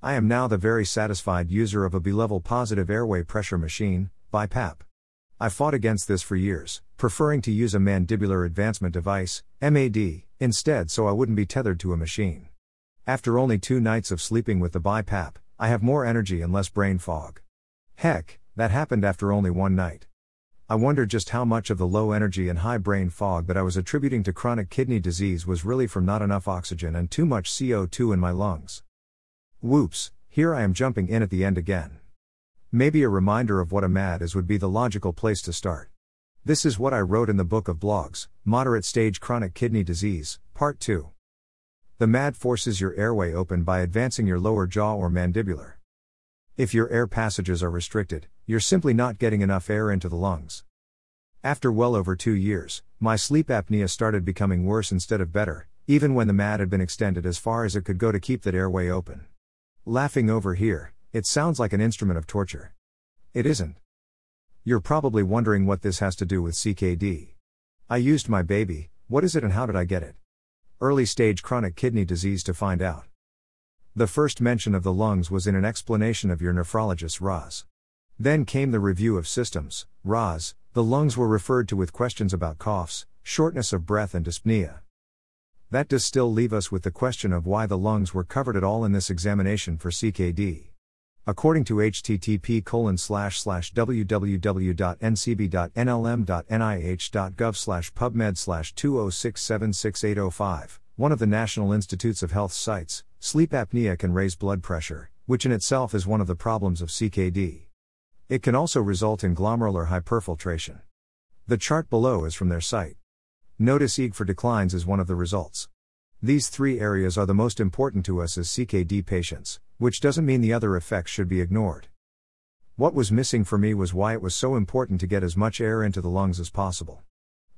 I am now the very satisfied user of a bi-level positive airway pressure machine, BiPAP. I fought against this for years, preferring to use a mandibular advancement device, MAD, instead so I wouldn't be tethered to a machine. After only two nights of sleeping with the BiPAP, I have more energy and less brain fog. Heck, that happened after only one night. I wonder just how much of the low energy and high brain fog that I was attributing to chronic kidney disease was really from not enough oxygen and too much CO2 in my lungs. Whoops, here I am jumping in at the end again. Maybe a reminder of what a MAD is would be the logical place to start. This is what I wrote in the book of blogs Moderate Stage Chronic Kidney Disease, Part 2. The MAD forces your airway open by advancing your lower jaw or mandibular. If your air passages are restricted, you're simply not getting enough air into the lungs. After well over two years, my sleep apnea started becoming worse instead of better, even when the MAD had been extended as far as it could go to keep that airway open. Laughing over here, it sounds like an instrument of torture. It isn't. You're probably wondering what this has to do with CKD. I used my baby, what is it and how did I get it? Early stage chronic kidney disease to find out. The first mention of the lungs was in an explanation of your nephrologist's RAS. Then came the review of systems, RAS, the lungs were referred to with questions about coughs, shortness of breath, and dyspnea. That does still leave us with the question of why the lungs were covered at all in this examination for CKD. According to http www.ncbi.nlm.nih.gov pubmed 20676805, one of the National Institutes of Health sites, sleep apnea can raise blood pressure, which in itself is one of the problems of CKD. It can also result in glomerular hyperfiltration. The chart below is from their site. Notice eGFR declines is one of the results. These three areas are the most important to us as CKD patients, which doesn't mean the other effects should be ignored. What was missing for me was why it was so important to get as much air into the lungs as possible.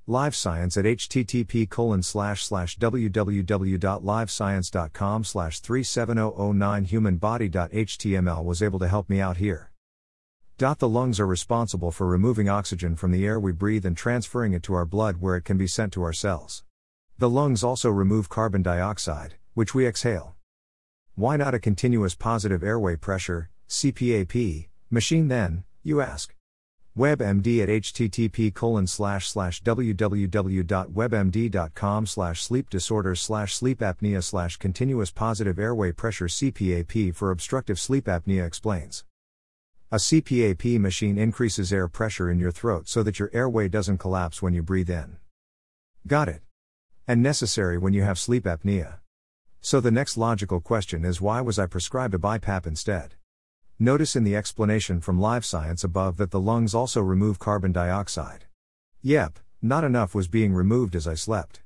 Live Science at http colon slash slash www.livescience.com slash 37009humanbody.html was able to help me out here. The lungs are responsible for removing oxygen from the air we breathe and transferring it to our blood where it can be sent to our cells. The lungs also remove carbon dioxide, which we exhale. Why not a continuous positive airway pressure, CPAP, machine then, you ask? WebMD at http colon slash slash www.webmd.com slash sleep disorders slash sleep apnea slash continuous positive airway pressure CPAP for obstructive sleep apnea explains. A CPAP machine increases air pressure in your throat so that your airway doesn't collapse when you breathe in. Got it. And necessary when you have sleep apnea. So the next logical question is why was I prescribed a BiPAP instead? Notice in the explanation from Live Science above that the lungs also remove carbon dioxide. Yep, not enough was being removed as I slept.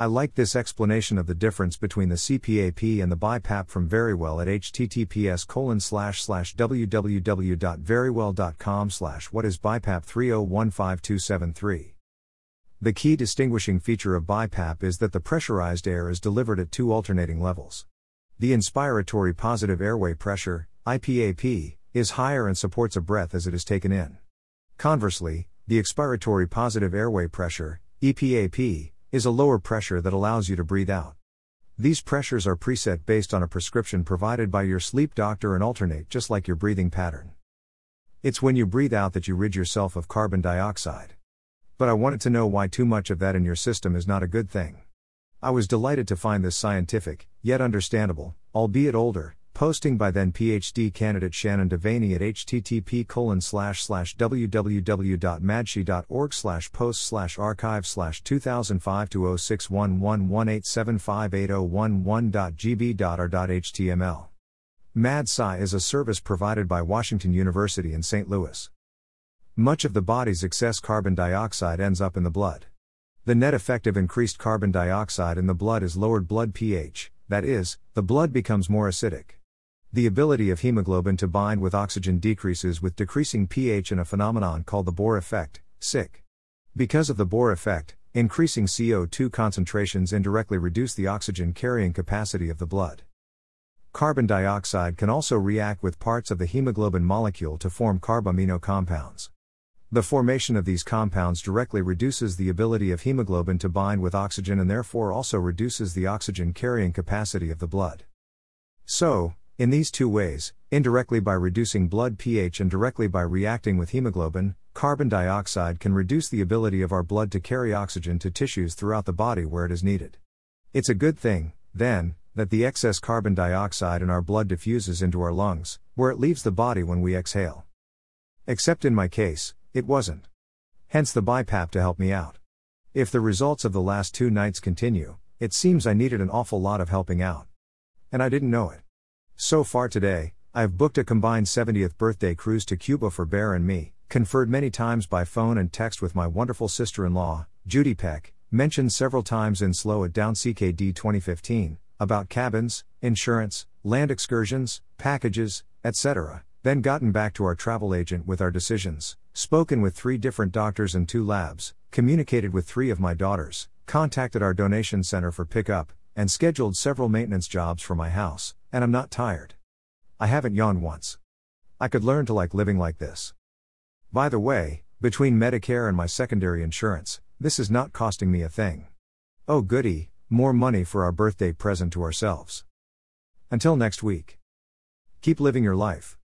I like this explanation of the difference between the CPAP and the BiPAP from Verywell at https colon slash slash www.verywell.com slash what is BiPAP 3015273. The key distinguishing feature of BiPAP is that the pressurized air is delivered at two alternating levels. The inspiratory positive airway pressure, IPAP, is higher and supports a breath as it is taken in. Conversely, the expiratory positive airway pressure, EPAP, is a lower pressure that allows you to breathe out. These pressures are preset based on a prescription provided by your sleep doctor and alternate just like your breathing pattern. It's when you breathe out that you rid yourself of carbon dioxide. But I wanted to know why too much of that in your system is not a good thing. I was delighted to find this scientific, yet understandable, albeit older, Posting by then PhD candidate Shannon Devaney at http www.madsci.org slash post slash archive slash 2005 to 061118758011.gb.r.html. MadSci is a service provided by Washington University in St. Louis. Much of the body's excess carbon dioxide ends up in the blood. The net effect of increased carbon dioxide in the blood is lowered blood pH, that is, the blood becomes more acidic. The ability of hemoglobin to bind with oxygen decreases with decreasing pH in a phenomenon called the Bohr effect, SIC. Because of the Bohr effect, increasing CO2 concentrations indirectly reduce the oxygen carrying capacity of the blood. Carbon dioxide can also react with parts of the hemoglobin molecule to form carbamino compounds. The formation of these compounds directly reduces the ability of hemoglobin to bind with oxygen and therefore also reduces the oxygen carrying capacity of the blood. So, In these two ways, indirectly by reducing blood pH and directly by reacting with hemoglobin, carbon dioxide can reduce the ability of our blood to carry oxygen to tissues throughout the body where it is needed. It's a good thing, then, that the excess carbon dioxide in our blood diffuses into our lungs, where it leaves the body when we exhale. Except in my case, it wasn't. Hence the BiPAP to help me out. If the results of the last two nights continue, it seems I needed an awful lot of helping out. And I didn't know it. So far today, I have booked a combined 70th birthday cruise to Cuba for Bear and me, conferred many times by phone and text with my wonderful sister in law, Judy Peck, mentioned several times in Slow It Down CKD 2015, about cabins, insurance, land excursions, packages, etc., then gotten back to our travel agent with our decisions, spoken with three different doctors and two labs, communicated with three of my daughters, contacted our donation center for pickup, and scheduled several maintenance jobs for my house, and I'm not tired. I haven't yawned once. I could learn to like living like this. By the way, between Medicare and my secondary insurance, this is not costing me a thing. Oh, goody, more money for our birthday present to ourselves. Until next week. Keep living your life.